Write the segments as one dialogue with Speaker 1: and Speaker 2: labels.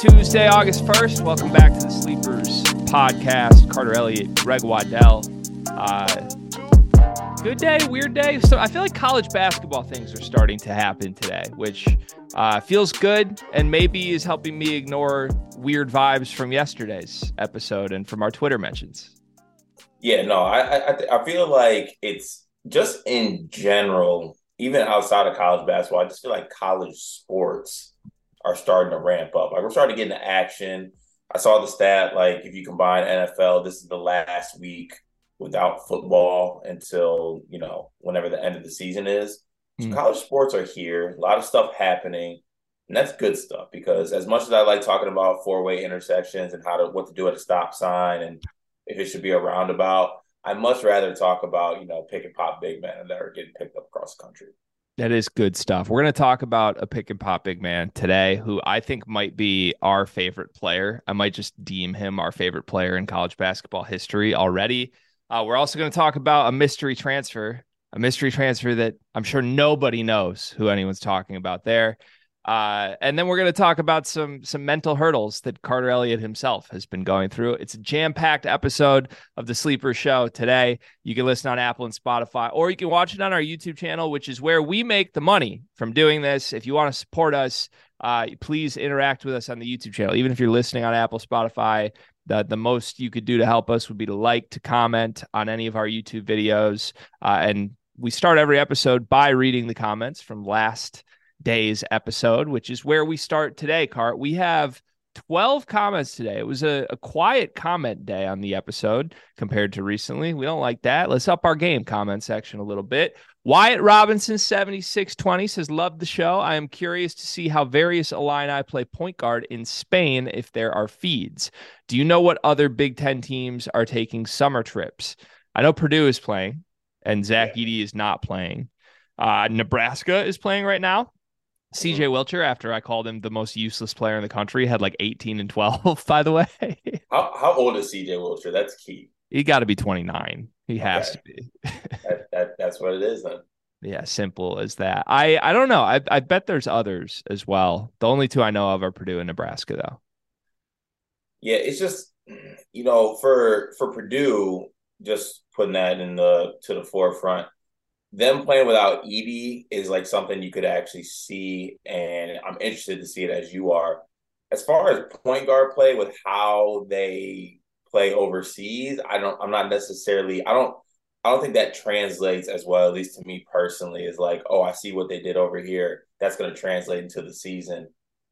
Speaker 1: Tuesday, August 1st. Welcome back to the Sleepers podcast. Carter Elliott, Greg Waddell. Uh, good day, weird day. So I feel like college basketball things are starting to happen today, which uh, feels good and maybe is helping me ignore weird vibes from yesterday's episode and from our Twitter mentions.
Speaker 2: Yeah, no, I I, I feel like it's just in general, even outside of college basketball. I just feel like college sports are starting to ramp up. Like we're starting to get into action. I saw the stat like if you combine NFL, this is the last week without football until you know whenever the end of the season is. So mm. college sports are here. A lot of stuff happening, and that's good stuff because as much as I like talking about four way intersections and how to what to do at a stop sign and if it should be a roundabout, I much rather talk about you know pick and pop big men that are getting picked up across the country.
Speaker 1: That is good stuff. We're going to talk about a pick and pop big man today who I think might be our favorite player. I might just deem him our favorite player in college basketball history already. Uh, we're also going to talk about a mystery transfer, a mystery transfer that I'm sure nobody knows who anyone's talking about there. Uh, and then we're going to talk about some some mental hurdles that Carter Elliott himself has been going through. It's a jam packed episode of the Sleeper Show today. You can listen on Apple and Spotify, or you can watch it on our YouTube channel, which is where we make the money from doing this. If you want to support us, uh, please interact with us on the YouTube channel. Even if you're listening on Apple, Spotify, the the most you could do to help us would be to like, to comment on any of our YouTube videos, uh, and we start every episode by reading the comments from last day's episode, which is where we start today, Cart. We have 12 comments today. It was a, a, quiet comment day on the episode compared to recently. We don't like that. Let's up our game comment section a little bit. Wyatt Robinson 7620 says, Love the show. I am curious to see how various Illini play point guard in Spain if there are feeds. Do you know what other Big Ten teams are taking summer trips? I know Purdue is playing and Zach Edey is not playing. Uh, Nebraska is playing right now. CJ Wilcher, after I called him the most useless player in the country, had like 18 and 12, by the way.
Speaker 2: how, how old is CJ Wilcher? That's key.
Speaker 1: He got to be 29. He has okay. to be.
Speaker 2: that, that, that's what it is then.
Speaker 1: Yeah, simple as that. I I don't know. I I bet there's others as well. The only two I know of are Purdue and Nebraska, though.
Speaker 2: Yeah, it's just you know for for Purdue, just putting that in the to the forefront them playing without Edey is like something you could actually see, and I'm interested to see it as you are. As far as point guard play with how they play overseas, I don't. I'm not necessarily. I don't. I don't think that translates as well, at least to me personally. Is like, oh, I see what they did over here. That's going to translate into the season.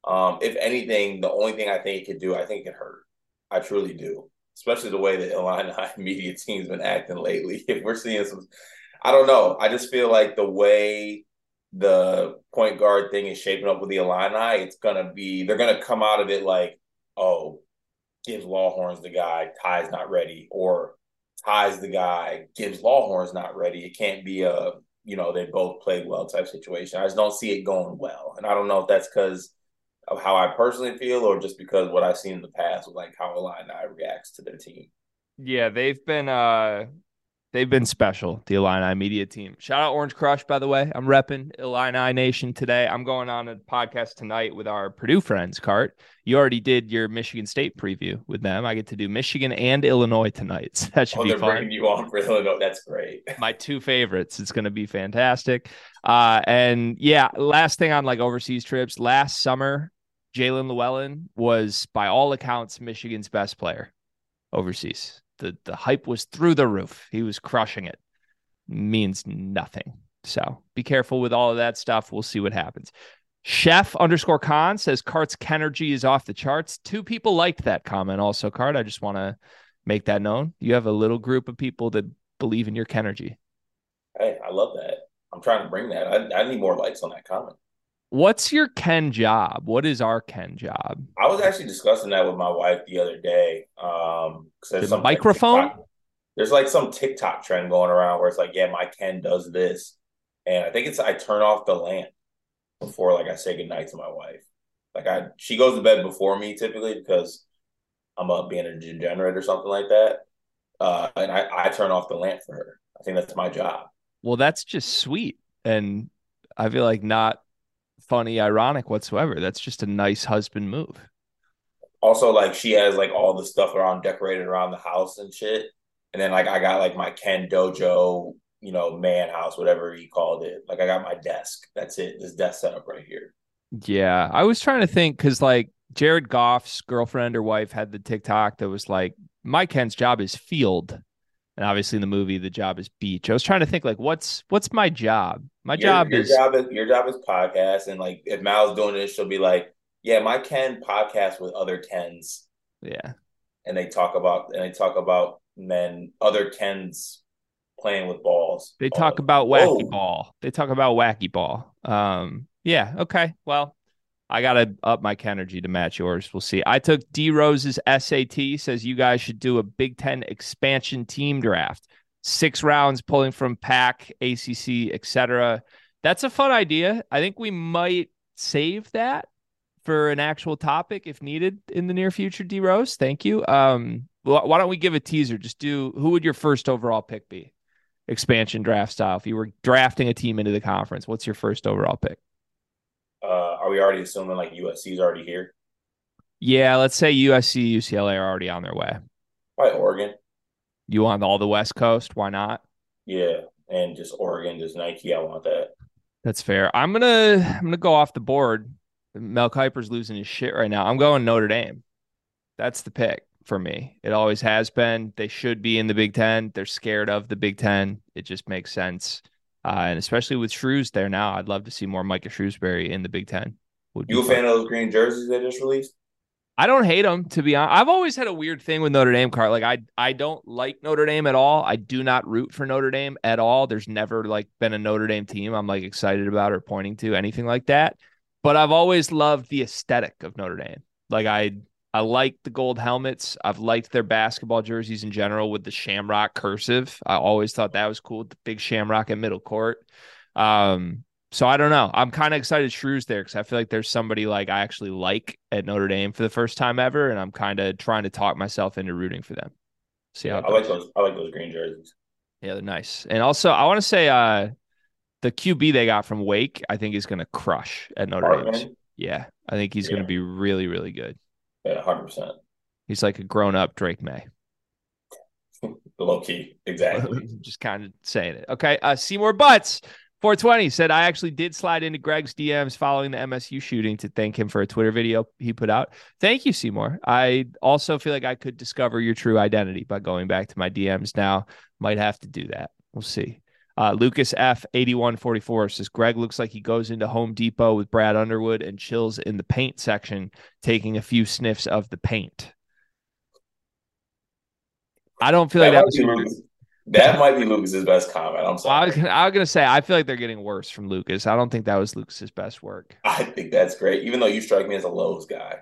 Speaker 2: Um, if anything, the only thing I think it could do, I think it hurt. I truly do, especially the way the Illini media team's been acting lately. If we're seeing some I don't know. I just feel like the way the point guard thing is shaping up with the Illini, it's gonna be they're gonna come out of it like, oh, Gibbs Lawhorn's the guy, Ty's not ready, or Ty's the guy, Gibbs Lawhorn's not ready. It can't be a you know they both played well type situation. I just don't see it going well, and I don't know if that's because of how I personally feel or just because what I've seen in the past with like how Illini reacts to their team.
Speaker 1: Yeah, they've been uh They've been special, the Illini media team. Shout out Orange Crush, by the way. I'm repping Illini Nation today. I'm going on a podcast tonight with our Purdue friends, Cart. You already did your Michigan State preview with them. I get to do Michigan and Illinois tonight. So that should
Speaker 2: oh,
Speaker 1: be
Speaker 2: they're
Speaker 1: fun.
Speaker 2: bringing you on for Illinois. That's great.
Speaker 1: My two favorites. It's going to be fantastic. Uh, and yeah, last thing on like overseas trips. Last summer, Jaelin Llewellyn was, by all accounts, Michigan's best player overseas the the hype was through the roof. He was crushing it. Means nothing. So be careful with all of that stuff. We'll see what happens. Chef underscore con says Cart's Kenergy is off the charts. Two people liked that comment also, Cart. I just want to make that known. You have a little group of people that believe in your Kenergy.
Speaker 2: Hey, I love that. I'm trying to bring that. I, I need more likes on that comment.
Speaker 1: What's your Ken job? What is our Ken job?
Speaker 2: I was actually discussing that with my wife the other day. Um,
Speaker 1: there's the microphone.
Speaker 2: Like there's like some TikTok trend going around where it's like, yeah, my Ken does this, and I think it's I turn off the lamp before like I say goodnight to my wife. Like I, she goes to bed before me typically because I'm up being a degenerate or something like that, uh, and I, I turn off the lamp for her. I think that's my job.
Speaker 1: well, that's just sweet. And I feel like not funny, ironic whatsoever. That's just a nice husband move.
Speaker 2: Also, like she has like all the stuff around decorated around the house and shit. And then like I got like my Ken Dojo, you know, man house, whatever he called it. Like I got my desk. That's it. This desk setup right here.
Speaker 1: Yeah. I was trying to think because like Jared Goff's girlfriend or wife had the TikTok that was like, my Ken's job is field. And obviously in the movie, the job is beach. I was trying to think like, what's what's my job? My
Speaker 2: your,
Speaker 1: job
Speaker 2: your
Speaker 1: is
Speaker 2: job is your job is podcast. And like if Mal's doing this, she'll be like, Yeah, my Ken podcast with other Kens.
Speaker 1: Yeah.
Speaker 2: And they talk about and they talk about men, other Kens playing with balls.
Speaker 1: They talk about wacky Whoa. ball. They talk about wacky ball. Um, yeah, okay. Well, I gotta up my energy to match yours. We'll see. I took D Rose's SAT. Says you guys should do a Big Ten expansion team draft. Six rounds, pulling from Pac, ACC, etc. That's a fun idea. I think we might save that for an actual topic if needed in the near future. D Rose, thank you. Um, why don't we give a teaser? Just do who would your first overall pick be? Expansion draft style. If you were drafting a team into the conference, what's your first overall pick?
Speaker 2: Uh, are we already assuming like USC is already here?
Speaker 1: Yeah, let's say USC, UCLA are already on their way.
Speaker 2: By Oregon.
Speaker 1: You want all the West Coast? Why not?
Speaker 2: Yeah, and just Oregon, just Nike. I want that.
Speaker 1: That's fair. I'm gonna I'm gonna go off the board. Mel Kiper's losing his shit right now. I'm going Notre Dame. That's the pick for me. It always has been. They should be in the Big Ten. They're scared of the Big Ten. It just makes sense. Uh, and especially with Shrews there now, I'd love to see more Micah Shrewsberry in the Big Ten.
Speaker 2: Would you a fan of those green jerseys they just released?
Speaker 1: I don't hate them to be honest. I've always had a weird thing with Notre Dame card. Like I I don't like Notre Dame at all. I do not root for Notre Dame at all. There's never like been a Notre Dame team I'm like excited about or pointing to anything like that. But I've always loved the aesthetic of Notre Dame. Like I I like the gold helmets. I've liked their basketball jerseys in general with the shamrock cursive. I always thought that was cool. The big shamrock in middle court. Um, so I don't know. I'm kind of excited Shrews there because I feel like there's somebody like I actually like at Notre Dame for the first time ever, and I'm kind of trying to talk myself into rooting for them.
Speaker 2: See how I like those. I like those green jerseys.
Speaker 1: Yeah, they're nice. And also, I want to say uh the QB they got from Wake, I think is going to crush at Notre Dame. Yeah, I think he's yeah. going to be really, really good.
Speaker 2: Yeah, hundred percent.
Speaker 1: He's like a grown up Drake Maye.
Speaker 2: Low key, exactly.
Speaker 1: Just kind of saying it. Okay. Uh, Seymour Butts. 420 said, I actually did slide into Greg's DMs following the MSU shooting to thank him for a Twitter video he put out. Thank you, Seymour. I also feel like I could discover your true identity by going back to my DMs now. Might have to do that. We'll see. Uh, Lucas F eighty one forty four says Greg looks like he goes into Home Depot with Brad Underwood and chills in the paint section, taking a few sniffs of the paint. I don't feel that like that
Speaker 2: was that might be Lucas's best comment. I'm sorry.
Speaker 1: I was, I was gonna say I feel like they're getting worse from Lucas. I don't think that was Lucas's best work.
Speaker 2: I think that's great, even though you strike me as a Lowe's guy.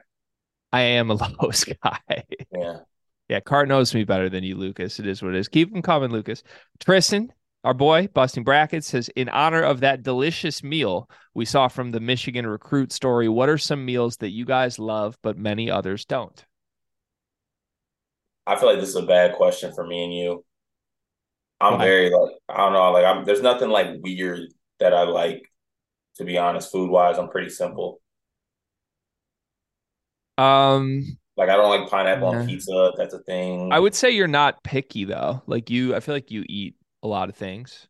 Speaker 1: I am a Lowe's guy.
Speaker 2: Yeah.
Speaker 1: Yeah, Cart knows me better than you, Lucas. It is what it is. Keep them coming, Lucas. Tristan, our boy, Busting Brackets, says, in honor of that delicious meal we saw from the Michigan recruit story, what are some meals that you guys love, but many others don't?
Speaker 2: I feel like this is a bad question for me and you. I'm Why? very like I don't know, like I'm there's nothing like weird that I like, to be honest, food wise. I'm pretty simple.
Speaker 1: Um
Speaker 2: like I don't like pineapple yeah. on pizza. That's a thing.
Speaker 1: I would say you're not picky though. Like you I feel like you eat a lot of things.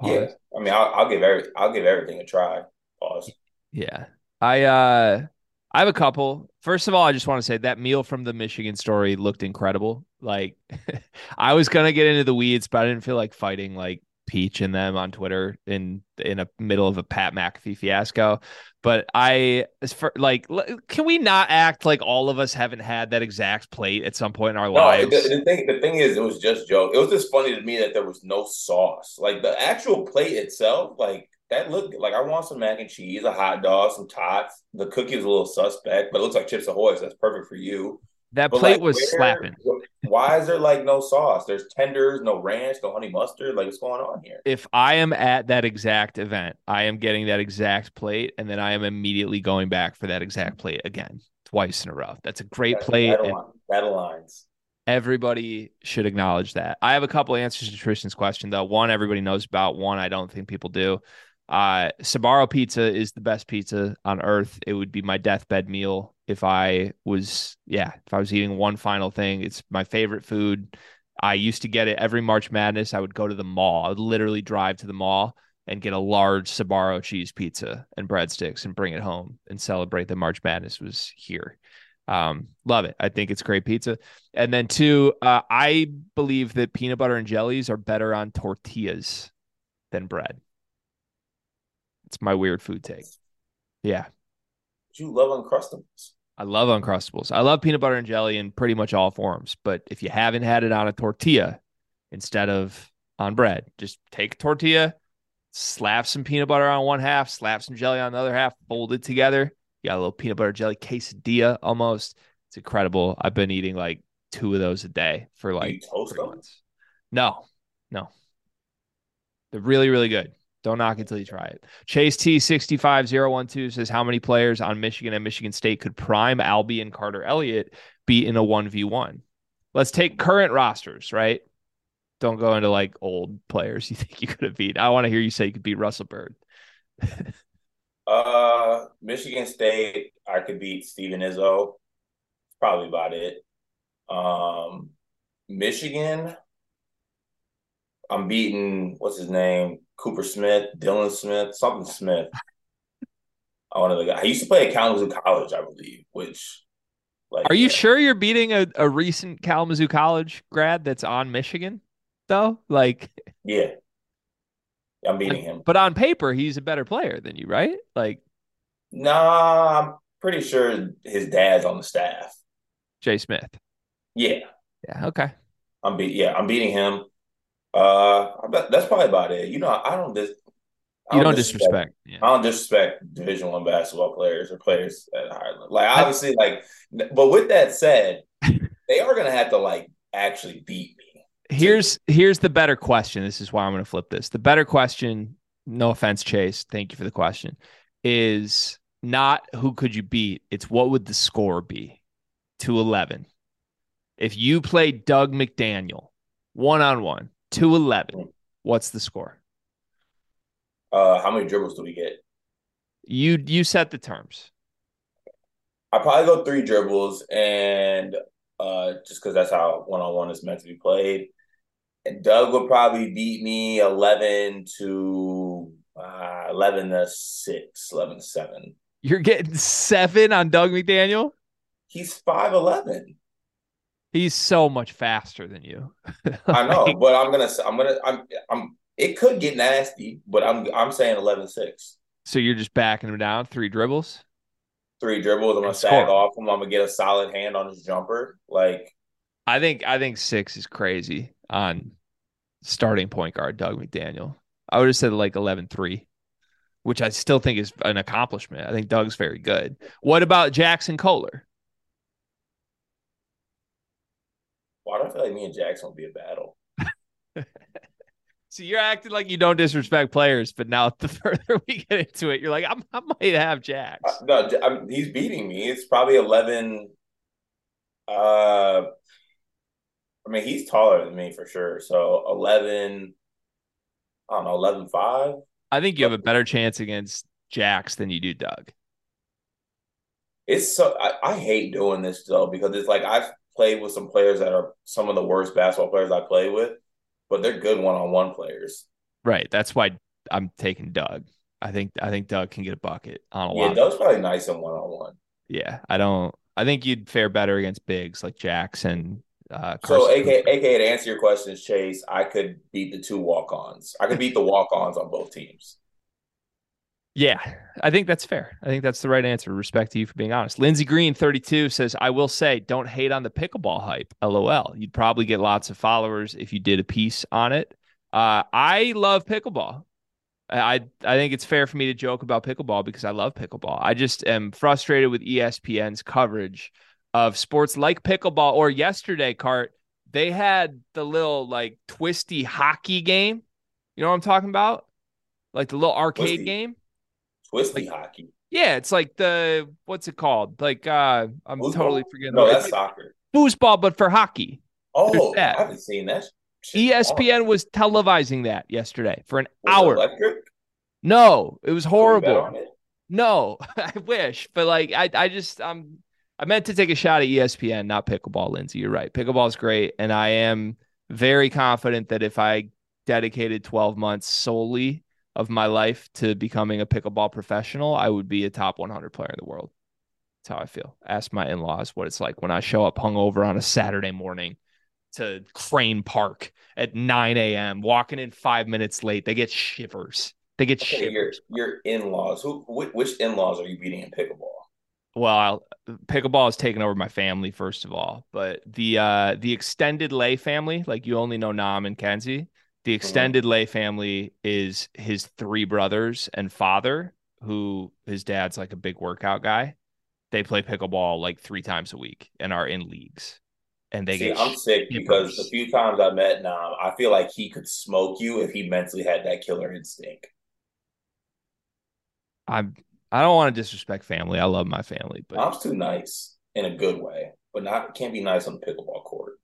Speaker 2: Pause. Yeah, I mean, I'll, I'll give every I'll give everything a try. Pause.
Speaker 1: Yeah, I uh, I have a couple. First of all, I just want to say that meal from the Michigan story looked incredible. Like, I was gonna get into the weeds, but I didn't feel like fighting like Peach and them on Twitter in in a middle of a Pat McAfee fiasco. But I, as for like, can we not act like all of us haven't had that exact plate at some point in our no, lives?
Speaker 2: The, the, thing, the thing is, it was just joke. It was just funny to me that there was no sauce. Like the actual plate itself, like that looked like I want some mac and cheese, a hot dog, some tots. The cookie was a little suspect, but it looks like Chips Ahoy, so that's perfect for you.
Speaker 1: That but plate like, was where, slapping.
Speaker 2: Why is there like no sauce? There's tenders, no ranch, no honey mustard. Like, what's going on here?
Speaker 1: If I am at that exact event, I am getting that exact plate, and then I am immediately going back for that exact plate again, twice in a row. That's a great that, plate.
Speaker 2: That, aligns.
Speaker 1: Everybody should acknowledge that. I have a couple answers to Tristan's question though. One everybody knows about. One I don't think people do. Uh, Sbarro pizza is the best pizza on earth. It would be my deathbed meal if I was, yeah, if I was eating one final thing. It's my favorite food. I used to get it every March Madness. I would go to the mall. I would literally drive to the mall and get a large Sbarro cheese pizza and breadsticks and bring it home and celebrate that March Madness was here. Um, love it. I think it's great pizza. And then two, uh, I believe that peanut butter and jellies are better on tortillas than bread. It's my weird food take. Yeah.
Speaker 2: You love Uncrustables.
Speaker 1: I love Uncrustables. I love peanut butter and jelly in pretty much all forms. But if you haven't had it on a tortilla instead of on bread, just take a tortilla, slap some peanut butter on one half, slap some jelly on the other half, fold it together. You got a little peanut butter jelly quesadilla almost. It's incredible. I've been eating like two of those a day for like three months. No, no. They're really, really good. Don't knock until you try it. Chase T65012 says how many players on Michigan and Michigan State could prime Albie and Carter Elliott be in a 1v1? Let's take current rosters, right? Don't go into like old players you think you could have beat. I want to hear you say you could beat Russell Bird.
Speaker 2: uh Michigan State, I could beat Steven Izzo. Probably about it. Um Michigan, I'm beating what's his name? Cooper Smith, Dylan Smith, something Smith. I one of the guys. I used to play at Kalamazoo College, I believe. Which,
Speaker 1: like, are you yeah. sure you're beating a, a recent Kalamazoo College grad that's on Michigan, though? Like,
Speaker 2: yeah, I'm beating him.
Speaker 1: But on paper, he's a better player than you, right? Like,
Speaker 2: nah, I'm pretty sure his dad's on the staff.
Speaker 1: Jay Smith.
Speaker 2: Yeah.
Speaker 1: Yeah. Okay.
Speaker 2: I'm be yeah, I'm beating him. Uh, that's probably about it. You know, I don't dis.
Speaker 1: I you don't, disrespect. disrespect.
Speaker 2: Yeah. I don't disrespect Division One basketball players or players at higher level. Like obviously, like, but with that said, they are gonna have to like actually beat me.
Speaker 1: Here's here's the better question. This is why I'm gonna flip this. The better question. No offense, Chase. Thank you for the question. Is not who could you beat? It's what would the score be? To eleven. If you play Dug McDaniel one on one, 211. What's the score?
Speaker 2: Uh, how many dribbles do we get?
Speaker 1: You you set the terms.
Speaker 2: I probably go three dribbles, and uh, just because that's how one on one is meant to be played. And Dug would probably beat me eleven to uh, eleven to six, 11 to seven.
Speaker 1: You're getting seven on Dug McDaniel.
Speaker 2: He's five eleven.
Speaker 1: He's so much faster than you.
Speaker 2: like, I know, but I'm gonna I'm gonna I'm I'm it could get nasty, but I'm I'm saying 11-6.
Speaker 1: So you're just backing him down three dribbles?
Speaker 2: Three dribbles. I'm gonna sag off him. I'm gonna get a solid hand on his jumper. Like
Speaker 1: I think I think six is crazy on starting point guard Dug McDaniel. I would have said like 11-3, which I still think is an accomplishment. I think Dug's very good. What about Jaxon Kohler?
Speaker 2: Why do I feel like me and Jaxon will be a battle?
Speaker 1: so you're acting like you don't disrespect players, but now the further we get into it, you're like, I'm, i might have Jax.
Speaker 2: Uh, no, I'm, he's beating me. It's probably eleven. Uh, I mean, he's taller than me for sure. So eleven. I don't know, 11 5.
Speaker 1: I think you have a better chance against Jax than you do Dug.
Speaker 2: It's so I, I hate doing this though because it's like I've played with some players that are some of the worst basketball players I play with, but they're good one on one players.
Speaker 1: Right. That's why I'm taking Dug. I think I think Dug can get a bucket on a
Speaker 2: yeah, lot. Yeah, Dug's probably nice in one on one.
Speaker 1: Yeah, I don't. I think you'd fare better against bigs like Jaxon. Uh,
Speaker 2: so, AK, AK, to answer your questions, Chase, I could beat the two walk ons. I could beat the walk ons on both teams.
Speaker 1: Yeah, I think that's fair. I think that's the right answer. Respect to you for being honest. Lindsey Green, 32, says, I will say, don't hate on the pickleball hype. LOL. You'd probably get lots of followers if you did a piece on it. Uh, I love pickleball. I I think it's fair for me to joke about pickleball because I love pickleball. I just am frustrated with ESPN's coverage of sports like pickleball. Or yesterday, Cart, they had the little like twisty hockey game. You know what I'm talking about? Like the little arcade twisty. game.
Speaker 2: Twisty like, hockey.
Speaker 1: Yeah, it's like the what's it called? Like uh I'm
Speaker 2: foosball?
Speaker 1: totally forgetting.
Speaker 2: No, that's like, soccer.
Speaker 1: Foosball, but for hockey.
Speaker 2: Oh, I haven't seen that.
Speaker 1: ESPN was televising that yesterday for an was hour.
Speaker 2: electric?
Speaker 1: No, it was horrible. It? No, I wish, but like I, I just um I meant to take a shot at ESPN, not pickleball, Lindsay. You're right. Pickleball is great, and I am very confident that if I dedicated 12 months solely of my life to becoming a pickleball professional, I would be a top 100 player in the world. That's how I feel. Ask my in laws what it's like when I show up hungover on a Saturday morning to Crane Park at 9 a.m., walking in five minutes late. They get shivers. They get okay, shivers.
Speaker 2: Your, your in laws, who, which in laws are you beating in pickleball?
Speaker 1: Well, I'll, pickleball has taken over my family first of all, but the uh the extended Lay family, like you only know Nam and Kenzie, the extended. Lay family is his three brothers and father, who his dad's like a big workout guy. They play pickleball like three times a week and are in leagues. And they
Speaker 2: See,
Speaker 1: get
Speaker 2: I'm sick because the few times I met Nam, I feel like he could smoke you if he mentally had that killer instinct.
Speaker 1: I'm I don't want to disrespect family. I love my family, but
Speaker 2: Mom's too nice in a good way, but not can't be nice on the pickleball court.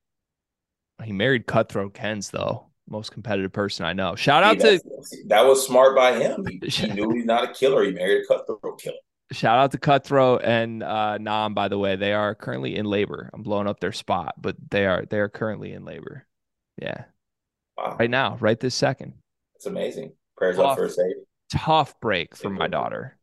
Speaker 1: He married Cutthroat Kens though, most competitive person I know. Shout out to
Speaker 2: that was smart by him. He, he knew he's not a killer. He married a cutthroat killer.
Speaker 1: Shout out to Cutthroat and uh, Nam. By the way, they are currently in labor. I'm blowing up their spot, but they are they are currently in labor. Yeah, wow. right now, right this second.
Speaker 2: It's amazing. Prayers tough, up for a safe.
Speaker 1: Tough break for my daughter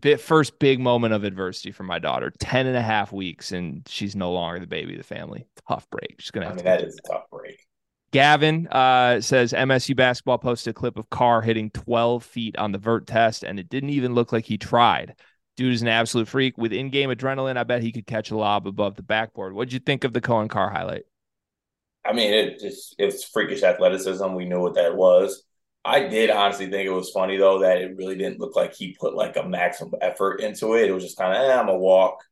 Speaker 1: bit first big moment of adversity for my daughter 10 and a half weeks and she's no longer the baby of the family tough break she's gonna have
Speaker 2: I mean,
Speaker 1: to
Speaker 2: that is a tough break
Speaker 1: gavin uh, says msu basketball posted a clip of carr hitting 12 feet on the vert test and it didn't even look like he tried. Dude is an absolute freak. With in-game adrenaline i bet he could catch a lob above the backboard. What'd you think of the coen carr highlight?
Speaker 2: I mean it just it's freakish athleticism. We knew what that was. I did honestly think it was funny though that it really didn't look like he put like a maximum effort into it. It was just kind of, eh, I'm a walk,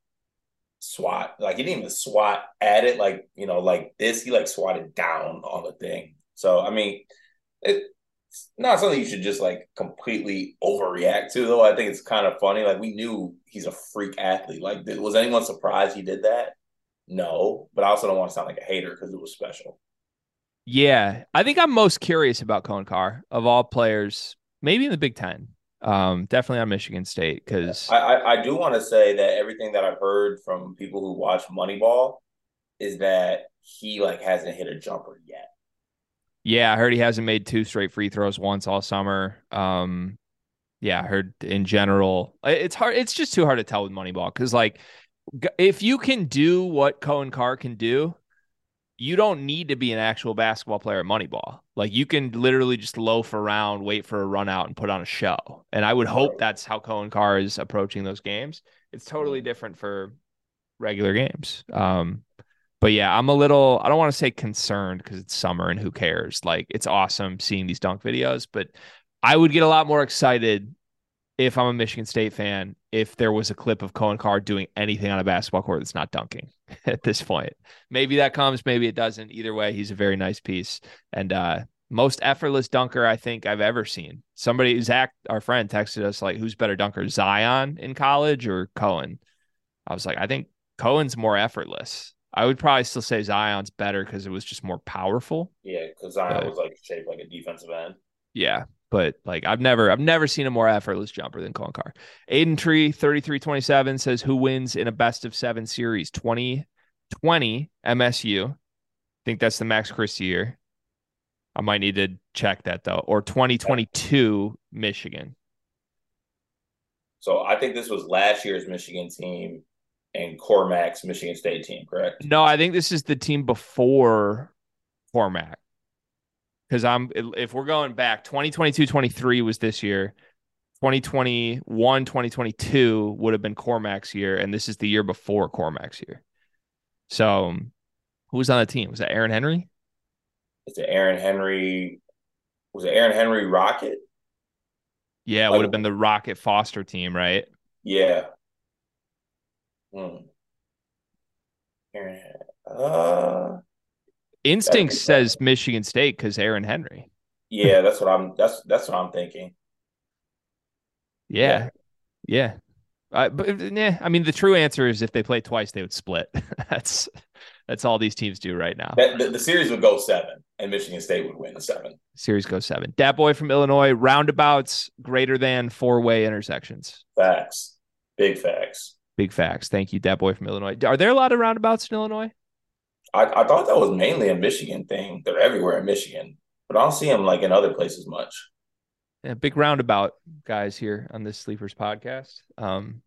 Speaker 2: swat. Like he didn't even swat at it, like you know, like this. He like swatted down on the thing. So I mean, it's not something you should just like completely overreact to. Though I think it's kind of funny. Like we knew he's a freak athlete. Like was anyone surprised he did that? No, but I also don't want to sound like a hater because it was special.
Speaker 1: Yeah, I think I'm most curious about Coen Carr of all players, maybe in the Big Ten. Um, definitely on Michigan State because
Speaker 2: I, I, I do want to say that everything that I've heard from people who watch Moneyball is that he like hasn't hit a jumper yet.
Speaker 1: Yeah, I heard he hasn't made two straight free throws once all summer. Um, yeah, I heard in general it's hard. It's just too hard to tell with Moneyball because like if you can do what Coen Carr can do, you don't need to be an actual basketball player at Moneyball. Like you can literally just loaf around, wait for a run out, and put on a show. And I would hope that's how Coen Carr is approaching those games. It's totally different for regular games. Um, but yeah, I'm a little, I don't want to say concerned because it's summer and who cares? Like it's awesome seeing these dunk videos, but I would get a lot more excited if I'm a Michigan State fan, if there was a clip of Coen Carr doing anything on a basketball court that's not dunking at this point. Maybe that comes, maybe it doesn't. Either way, he's a very nice piece and uh, most effortless dunker I think I've ever seen. Somebody, Zach, our friend, texted us like, "Who's better dunker, Zion in college or Coen?" I was like, I think Coen's more effortless. I would probably still say Zion's better because it was just more powerful.
Speaker 2: Yeah, because Zion but, was like shaped like a defensive end.
Speaker 1: Yeah, but like I've never I've never seen a more effortless jumper than Carr. Aiden Tree 3327 says who wins in a best of seven series 2020 MSU. I think that's the Max Christie year. I might need to check that though. Or 2022 Michigan.
Speaker 2: So I think this was last year's Michigan team and Cormac's Michigan State team, correct?
Speaker 1: No, I think this is the team before Cormac because I'm if we're going back 2022 23 was this year. 2021 2022 would have been Cormac's year and this is the year before Cormac's year. So um, who was on the team? Was that Aaron Henry?
Speaker 2: Is it Aaron Henry was it Aaron Henry Rocket?
Speaker 1: Yeah it like, would have been the Rocket Foster team right?
Speaker 2: Yeah. Hmm. Aaron uh
Speaker 1: Instinct says Michigan State because Aaron Henry.
Speaker 2: Yeah, that's what I'm. That's that's what I'm thinking.
Speaker 1: Yeah, yeah. yeah. Uh, but yeah, I mean, the true answer is if they play twice, they would split. that's That's all these teams do right now.
Speaker 2: That, the, the, series would go seven, and Michigan State would win the seven.
Speaker 1: Series goes seven. Dat boy from Illinois, roundabouts greater than four way intersections.
Speaker 2: Facts. Big facts.
Speaker 1: Big facts. Thank you, Dat boy from Illinois. Are there a lot of roundabouts in Illinois?
Speaker 2: I, I thought that was mainly a Michigan thing. They're everywhere in Michigan, but I don't see them like in other places much.
Speaker 1: Yeah, big roundabout guys here on this Sleepers podcast. Um,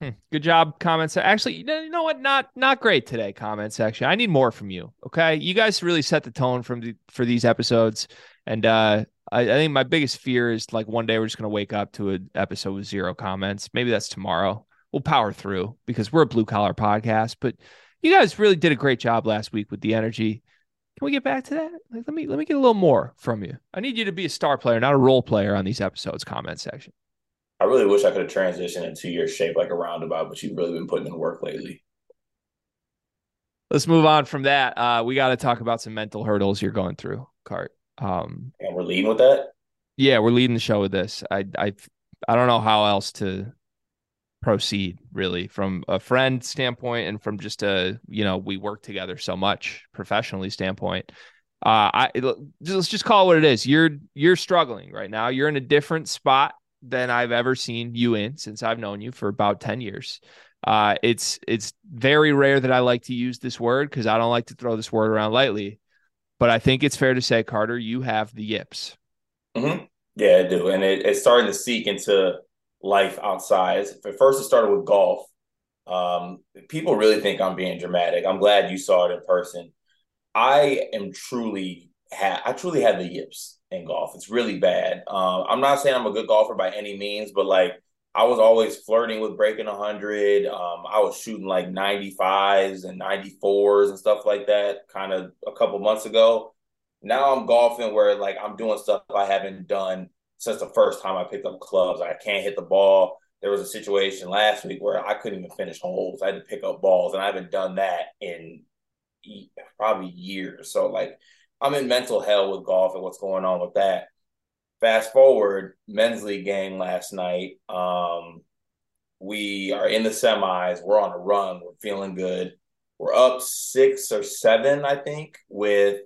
Speaker 1: hmm, good job, comments. Actually, you know what? Not not great today. Comment section. I need more from you. Okay, you guys really set the tone from the, for these episodes, and uh, I, I think my biggest fear is like one day we're just gonna wake up to an episode with zero comments. Maybe that's tomorrow. We'll power through because we're a blue collar podcast, but you guys really did a great job last week with the energy. Can we get back to that? Like, let me let me get a little more from you. I need you to be a star player, not a role player on these episodes. Comment section.
Speaker 2: I really wish I could have transitioned into your shape like a roundabout, but you've really been putting in work lately.
Speaker 1: Let's move on from that. Uh, we got to talk about some mental hurdles you're going through, Cart. Um,
Speaker 2: and we're leading with that.
Speaker 1: Yeah, we're leading the show with this. I I I don't know how else to proceed really from a friend standpoint and from just a you know we work together so much professionally standpoint. Uh i let's just call it what it is. You're you're struggling right now. You're in a different spot than i've ever seen you in since i've known you for about 10 years. Uh it's it's very rare that i like to use this word because i don't like to throw this word around lightly but i think it's fair to say carter you have the yips.
Speaker 2: Mm-hmm. yeah i do. And it, it's starting to seek into life outside. At first, it started with golf. Um, people really think I'm being dramatic. I'm glad you saw it in person. I am truly ha- I truly had the yips in golf. It's really bad. Um, I'm not saying I'm a good golfer by any means, but like I was always flirting with breaking 100. Um, I was shooting like 95s and 94s and stuff like that kind of a couple months ago. Now I'm golfing where like I'm doing stuff I haven't done since the first time I picked up clubs. I can't hit the ball. There was a situation last week where I couldn't even finish holes. I had to pick up balls, and I haven't done that in probably years. So like I'm in mental hell with golf and what's going on with that. Fast forward, men's league game last night. Um, we are in the semis. We're on a run. We're feeling good. We're up six or seven, I think, with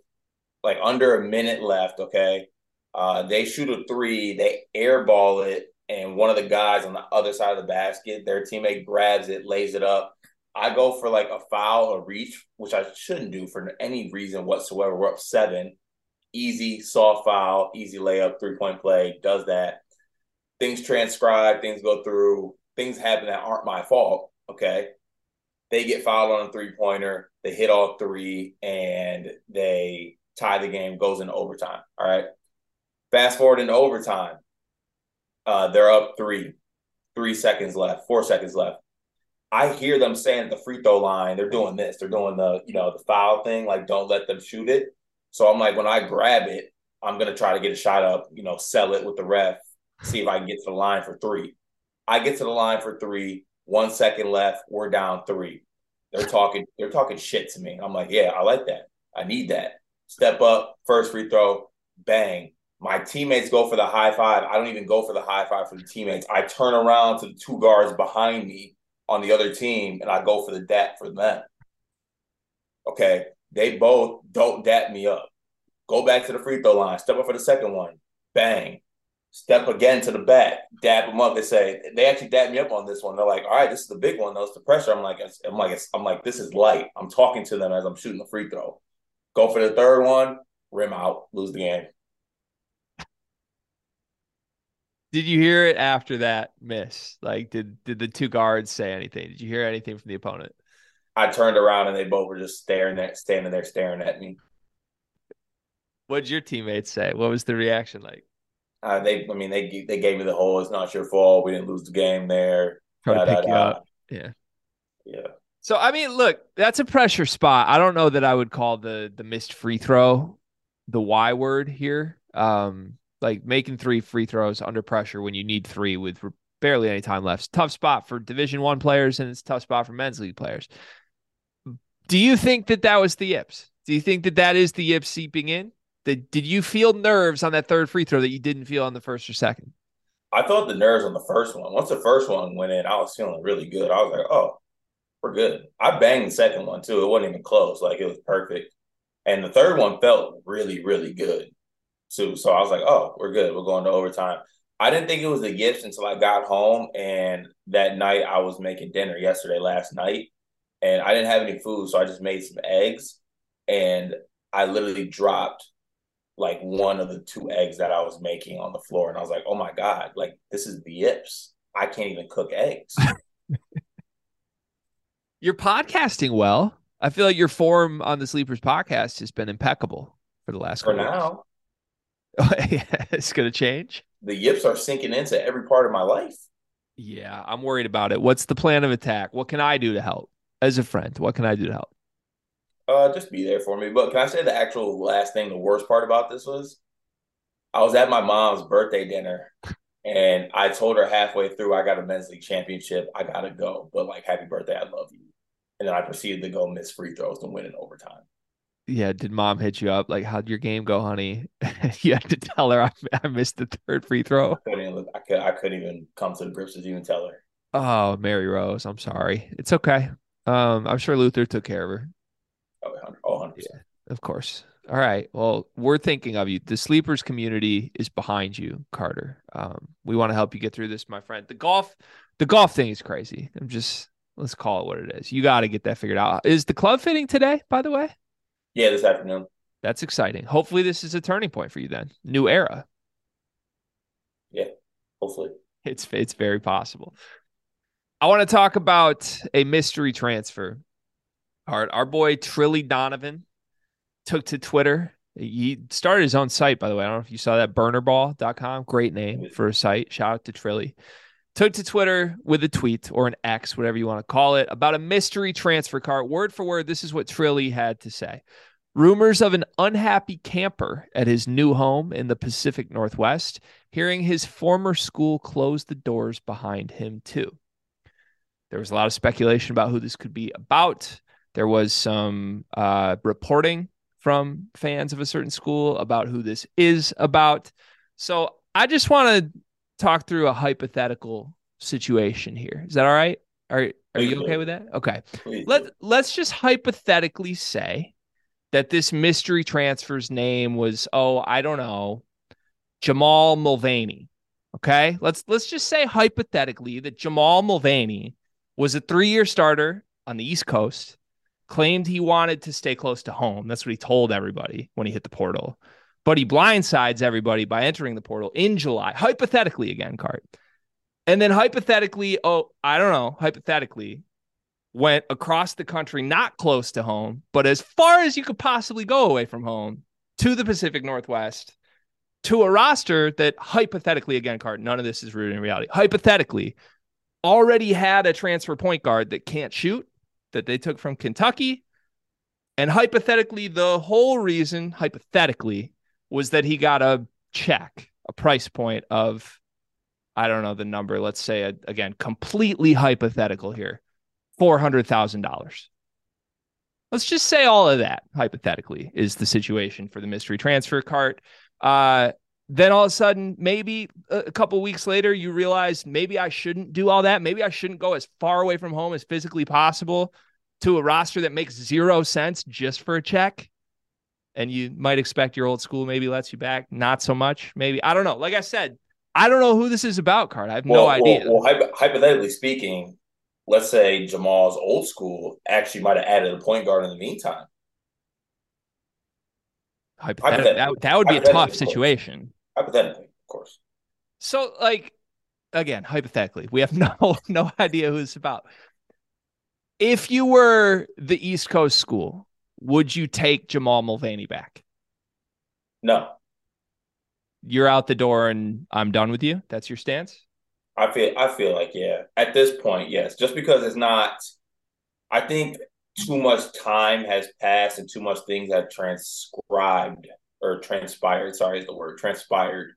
Speaker 2: like under a minute left. Okay. Uh, they shoot a three, they airball it, and one of the guys on the other side of the basket, their teammate grabs it, lays it up. I go for like a foul, a reach, which I shouldn't do for any reason whatsoever. We're up seven. Easy, soft foul, easy layup, three point play, does that. Things transcribe, things go through, things happen that aren't my fault. Okay. They get fouled on a three pointer, they hit all three, and they tie the game, goes into overtime. All right. Fast forward into overtime. Uh, they're up three, three seconds left, four seconds left. I hear them saying at the free throw line, they're doing this, they're doing the, you know, the foul thing, like don't let them shoot it. So I'm like, when I grab it, I'm gonna try to get a shot up, you know, sell it with the ref, see if I can get to the line for three. I get to the line for three, one second left, we're down three. They're talking, they're talking shit to me. I'm like, yeah, I like that. I need that. Step up, first free throw, bang. My teammates go for the high five. I don't even go for the high five for the teammates. I turn around to the two guards behind me on the other team and I go for the dat for them. Okay. They both don't dat me up. Go back to the free throw line. Step up for the second one. Bang. Step again to the back. Dab them up. They say they actually dab me up on this one. They're like, all right, this is the big one. That's the pressure. I'm like, I'm like, I'm like, this is light. I'm talking to them as I'm shooting the free throw. Go for the third one. Rim out. Lose the game.
Speaker 1: Did you hear it after that miss? Like, did did the two guards say anything? Did you hear anything from the opponent?
Speaker 2: I turned around and they both were just staring there, standing there staring at me.
Speaker 1: What did your teammates say? What was the reaction like?
Speaker 2: Uh, they, I mean, they they gave me the whole "it's not your fault, we didn't lose the game there."
Speaker 1: Try to pick you up. Yeah,
Speaker 2: yeah.
Speaker 1: So I mean, look, that's a pressure spot. I don't know that I would call the the missed free throw the Y word here. Um, like making three free throws under pressure when you need three with barely any time left. tough spot for Division One players, and it's tough spot for men's league players. Do you think that that was the yips? Do you think that that is the yips seeping in? Did, did you feel nerves on that third free throw that you didn't feel on the first or second?
Speaker 2: I felt the nerves on the first one. Once the first one went in, I was feeling really good. I was like, oh, we're good. I banged the second one too. It wasn't even close. Like it was perfect. And the third one felt really, really good too. So I was like, oh, we're good. We're going to overtime. I didn't think it was the yips until I got home. And that night I was making dinner yesterday, last night, and I didn't have any food. So I just made some eggs and I literally dropped like one of the two eggs that I was making on the floor. And I was like, oh my God, like this is the yips. I can't even cook eggs.
Speaker 1: You're podcasting well. I feel like your form on the Sleepers podcast has been impeccable for the last
Speaker 2: for now.
Speaker 1: yeah, it's gonna change.
Speaker 2: The yips are sinking into every part of my life.
Speaker 1: Yeah, I'm worried about it. What's the plan of attack? What can I do to help as a friend? What can I do to help?
Speaker 2: Uh, just be there for me. But can I say the actual last thing? The worst part about this was, I was at my mom's birthday dinner, and I told her halfway through I got a men's league championship. I gotta go, but like, happy birthday, I love you. And then I proceeded to go miss free throws and win in overtime.
Speaker 1: Yeah, did mom hit you up like, "How'd your game go, honey?" you had to tell her I, I missed the third free throw.
Speaker 2: I couldn't, even, I, could, I couldn't even come to the grips with you and tell her.
Speaker 1: Oh, Mary Rose, I'm sorry. It's okay. Um, I'm sure Luther took care of her.
Speaker 2: Oh, 100
Speaker 1: Yeah, of course. All right. Well, we're thinking of you. The sleepers community is behind you, Carter. Um, we want to help you get through this, my friend. The golf, the golf thing is crazy. I'm just let's call it what it is. You got to get that figured out. Is the club fitting today, by the way?
Speaker 2: Yeah, this afternoon.
Speaker 1: That's exciting. Hopefully, this is a turning point for you then. New era.
Speaker 2: Yeah, hopefully.
Speaker 1: It's it's very possible. I want to talk about a mystery transfer. Our, our boy Trilly Donovan took to Twitter. He started his own site, by the way. I don't know if you saw that, burnerball.com. Great name for a site. Shout out to Trilly. Took to Twitter with a tweet or an X, whatever you want to call it, about a mystery transfer card. Word for word, this is what Trilly had to say. Rumors of an unhappy camper at his new home in the Pacific Northwest, hearing his former school close the doors behind him, too. There was a lot of speculation about who this could be about. There was some uh, reporting from fans of a certain school about who this is about. So I just want to talk through a hypothetical situation here. Is that all right? Are are you okay with that? Okay. Let let's just hypothetically say that this mystery transfer's name was oh, I don't know, Jamal Mulvaney. Okay? Let's let's just say hypothetically that Jamal Mulvaney was a 3-year starter on the East Coast claimed he wanted to stay close to home. That's what he told everybody when he hit the portal. But he blindsides everybody by entering the portal in July, hypothetically again, Cart. And then hypothetically, oh, I don't know, hypothetically, went across the country, not close to home, but as far as you could possibly go away from home to the Pacific Northwest, to a roster that hypothetically, again, Cart, none of this is rooted in reality, hypothetically, already had a transfer point guard that can't shoot that they took from Kentucky. And hypothetically, the whole reason, hypothetically, was that he got a check, a price point of, I don't know the number, let's say, a, again, completely hypothetical here $400,000. Let's just say all of that, hypothetically, is the situation for the mystery transfer cart. Uh, then all of a sudden, maybe a couple weeks later, you realize maybe I shouldn't do all that. Maybe I shouldn't go as far away from home as physically possible to a roster that makes zero sense just for a check. And you might expect your old school maybe lets you back. Not so much. Maybe. I don't know. Like I said, I don't know who this is about, Card. I have well, no idea.
Speaker 2: Well, well, hypothetically speaking, let's say Jamal's old school actually might have added a point guard in the meantime.
Speaker 1: Hypothetically, that, that would be a tough situation
Speaker 2: hypothetically, of course.
Speaker 1: So, like, again, hypothetically, we have no no idea who it's about. If you were the East Coast school, would you take Jamal Mulvaney back?
Speaker 2: No.
Speaker 1: You're out the door and I'm done with you. That's your stance?
Speaker 2: I feel I feel like yeah. At this point, yes. Just because it's not I think too much time has passed and too much things have transcribed or transpired, sorry is the word, transpired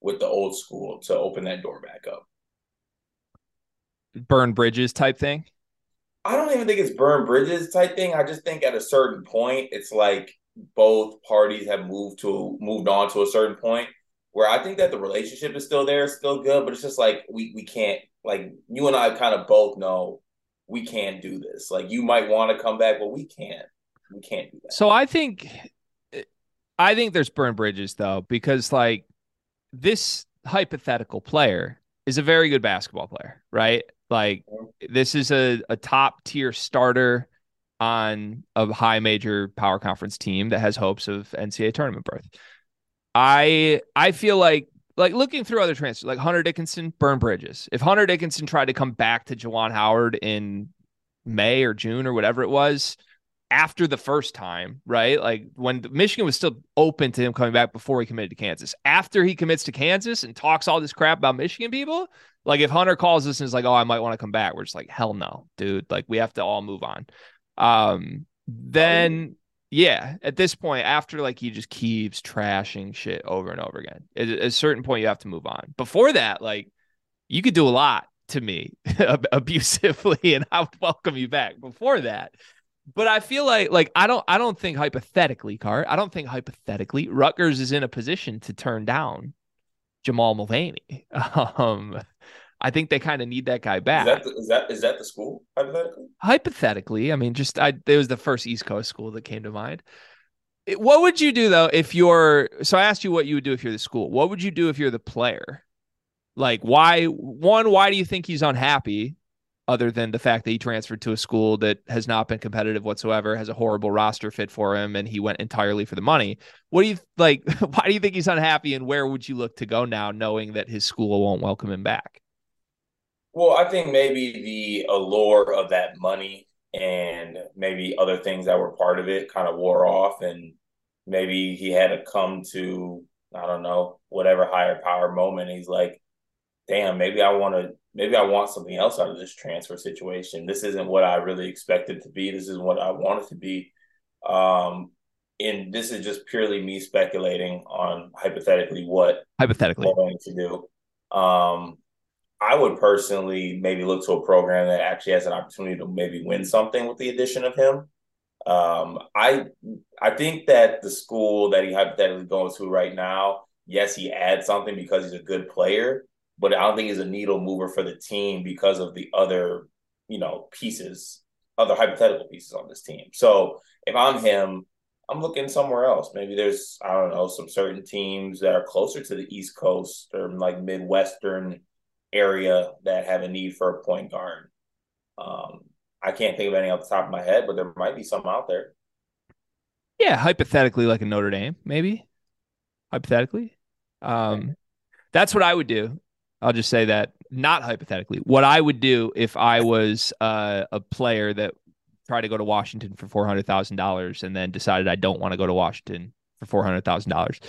Speaker 2: with the old school to open that door back up.
Speaker 1: Burn bridges type thing?
Speaker 2: I don't even think it's burn bridges type thing. I just think at a certain point, it's like both parties have moved to moved on to a certain point where I think that the relationship is still there, still good, but it's just like we we can't like you and I kind of both know we can't do this. Like you might want to come back, but we can't. We can't do that.
Speaker 1: So I think I think there's burn bridges though, because like this hypothetical player is a very good basketball player, right? Like this is a, a top tier starter on a high major power conference team that has hopes of NCAA tournament berth. I I feel like like looking through other transfers, like Hunter Dickinson, burn bridges. If Hunter Dickinson tried to come back to Juwan Howard in May or June or whatever it was, after the first time, right? Like when Michigan was still open to him coming back before he committed to Kansas. After he commits to Kansas and talks all this crap about Michigan people, like if Hunter calls us and is like, "Oh, I might want to come back," we're just like, "Hell no, dude! Like we have to all move on." Um, then yeah, at this point, after like he just keeps trashing shit over and over again, at a certain point you have to move on. Before that, like you could do a lot to me abusively, and I would welcome you back. Before that, but I feel like like I don't I don't think hypothetically, Cart. I don't think hypothetically Rutgers is in a position to turn down Jamal Mulvaney. Um, I think they kind of need that guy back.
Speaker 2: Is that, the, is that is that the school hypothetically?
Speaker 1: Hypothetically, I mean, just I it was the first East Coast school that came to mind. It, what would you do though if you're? So I asked you what you would do if you're the school. What would you do if you're the player? Like, why? One, why do you think he's unhappy? Other than the fact that he transferred to a school that has not been competitive whatsoever, has a horrible roster fit for him, and he went entirely for the money. What do you like? Why do you think he's unhappy, and where would you look to go now, knowing that his school won't welcome him back?
Speaker 2: Well, I think maybe the allure of that money and maybe other things that were part of it kind of wore off, and maybe he had to come to I don't know whatever higher power moment. He's like, damn, maybe I want to maybe I want something else out of this transfer situation. This isn't what I really expected to be. This is what I wanted to be. Um, and this is just purely me speculating on hypothetically what
Speaker 1: hypothetically
Speaker 2: going to do. Um, I would personally maybe look to a program that actually has an opportunity to maybe win something with the addition of him. Um, I I think that the school that he hypothetically going to right now, yes, he adds something because he's a good player, but I don't think he's a needle mover for the team because of the other, you know, pieces, other hypothetical pieces on this team. So if I'm him, I'm looking somewhere else. Maybe there's, I don't know, some certain teams that are closer to the East Coast or like Midwestern area that have a need for a point guard. Um, I can't think of any off the top of my head, but there might be some out there.
Speaker 1: Yeah, hypothetically, like a Notre Dame, maybe. Hypothetically, um, that's what I would do. I'll just say that not hypothetically. What I would do if I was uh, a player that tried to go to Washington for four hundred thousand dollars and then decided I don't want to go to Washington for four hundred thousand uh, dollars.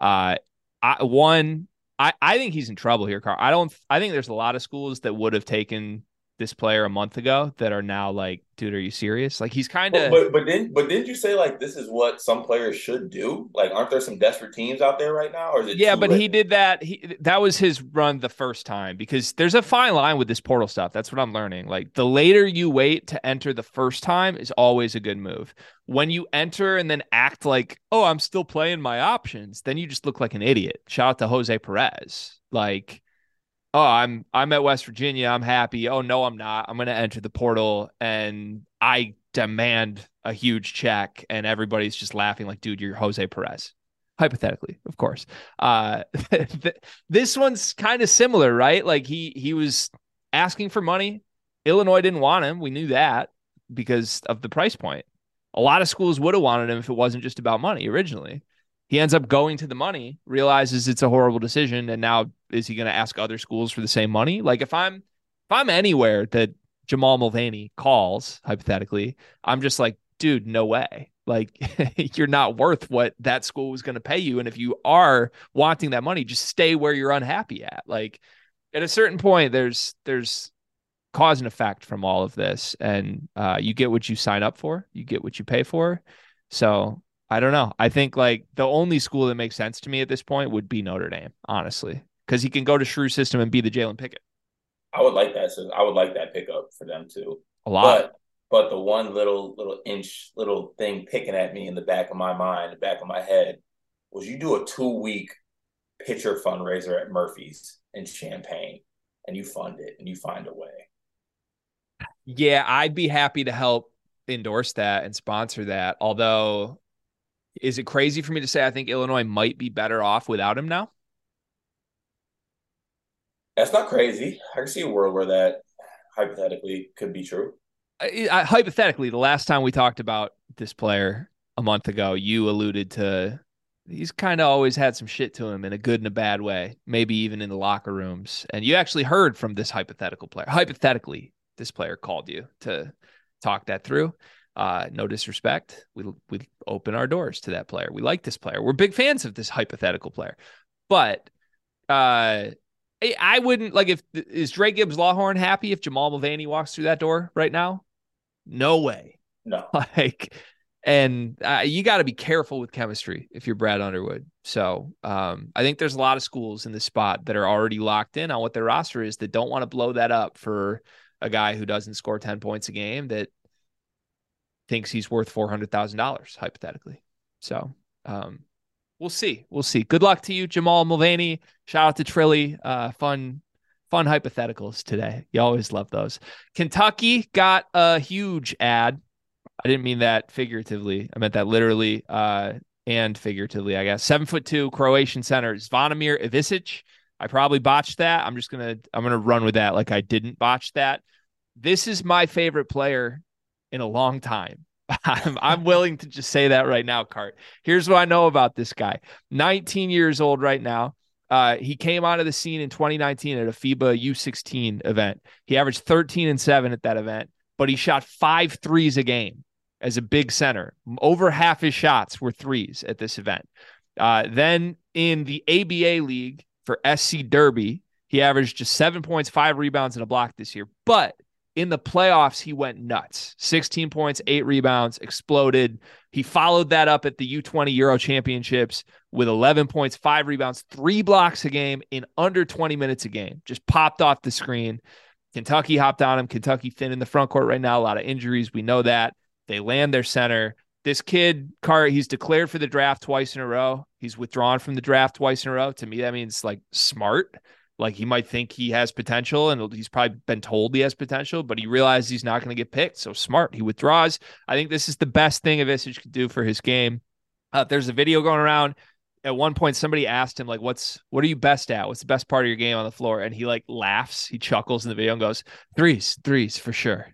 Speaker 1: I one, I I think he's in trouble here, Carl. I don't. I think there's a lot of schools that would have taken this player a month ago that are now like, dude, are you serious? Like he's kind of.
Speaker 2: But, but but then but didn't you say like this is what some players should do? Like, aren't there some desperate teams out there right now? Or is it?
Speaker 1: Yeah, but late? he did that. He that was his run the first time because there's a fine line with this portal stuff. That's what I'm learning. Like the later you wait to enter the first time is always a good move. When you enter and then act like, oh, I'm still playing my options, then you just look like an idiot. Shout out to Jose Perez. Like oh, I'm I'm at West Virginia. I'm happy. Oh no, I'm not. I'm going to enter the portal and I demand a huge check and everybody's just laughing like, dude, you're Jose Perez. Hypothetically, of course. Uh, this one's kind of similar, right? Like he he was asking for money. Illinois didn't want him. We knew that because of the price point. A lot of schools would have wanted him if it wasn't just about money originally. He ends up going to the money, realizes it's a horrible decision, and now is he going to ask other schools for the same money? Like if I'm if I'm anywhere that Jamal Mulvaney calls hypothetically, I'm just like, dude, no way. Like you're not worth what that school was going to pay you, and if you are wanting that money, just stay where you're unhappy at. Like at a certain point, there's there's cause and effect from all of this, and uh, you get what you sign up for, you get what you pay for. So I don't know. I think like the only school that makes sense to me at this point would be Notre Dame, honestly, because he can go to Shrew system and be the Jalen Pickett.
Speaker 2: I would like that. So I would like that pickup for them too.
Speaker 1: A lot.
Speaker 2: But, but the one little little inch little thing picking at me in the back of my mind, the back of my head, was you do a two week pitcher fundraiser at Murphy's in Champaign, and you fund it and you find a way.
Speaker 1: Yeah, I'd be happy to help endorse that and sponsor that. Although, is it crazy for me to say I think Illinois might be better off without him now?
Speaker 2: That's not crazy. I can see a world where that hypothetically could be true.
Speaker 1: I, I, hypothetically, the last time we talked about this player a month ago, you alluded to he's kind of always had some shit to him in a good and a bad way, maybe even in the locker rooms. And you actually heard from this hypothetical player. Hypothetically, this player called you to talk that through. Uh, no disrespect. We we open our doors to that player. We like this player. We're big fans of this hypothetical player. But uh I wouldn't like if is Dra Gibbs-Lawhorn happy if Jamal Mulvaney walks through that door right now? No way.
Speaker 2: No.
Speaker 1: Like, and uh, you got to be careful with chemistry if you're Brad Underwood. So um, I think there's a lot of schools in this spot that are already locked in on what their roster is that don't want to blow that up for a guy who doesn't score 10 points a game that thinks he's worth $400,000 hypothetically. So um, we'll see. We'll see. Good luck to you, Jamal Mulvaney. Shout out to Trilly. Uh, fun, fun hypotheticals today. You always love those. Kentucky got a huge ad. I didn't mean that figuratively. I meant that literally uh, and figuratively, I guess. Seven foot two Croatian center, Zvonimir Ivisic. I probably botched that. I'm just gonna I'm gonna run with that like I didn't botch that. This is my favorite player in a long time. I'm, I'm willing to just say that right now, Cart. Here's what I know about this guy 19 years old right now. Uh, he came onto the scene in 2019 at a FIBA U16 event. He averaged 13 and 7 at that event, but he shot five threes a game as a big center. Over half his shots were threes at this event. Uh, then in the ABA league for SC Derby, he averaged just seven points, five rebounds, and a block this year. But in the playoffs, he went nuts 16 points, eight rebounds, exploded. He followed that up at the U20 Euro Championships with 11 points, five rebounds, three blocks a game in under 20 minutes a game. Just popped off the screen. Kentucky hopped on him. Kentucky thin in the front court right now. A lot of injuries. We know that. They land their center. This kid, Car, he's declared for the draft twice in a row. He's withdrawn from the draft twice in a row. To me, that means like smart. Like he might think he has potential and he's probably been told he has potential, but he realizes he's not going to get picked. So smart. He withdraws. I think this is the best thing Ivisic could do for his game. Uh, there's a video going around. At one point, somebody asked him, like, what's what are you best at? What's the best part of your game on the floor? And he like laughs, he chuckles in the video and goes, Threes, threes for sure.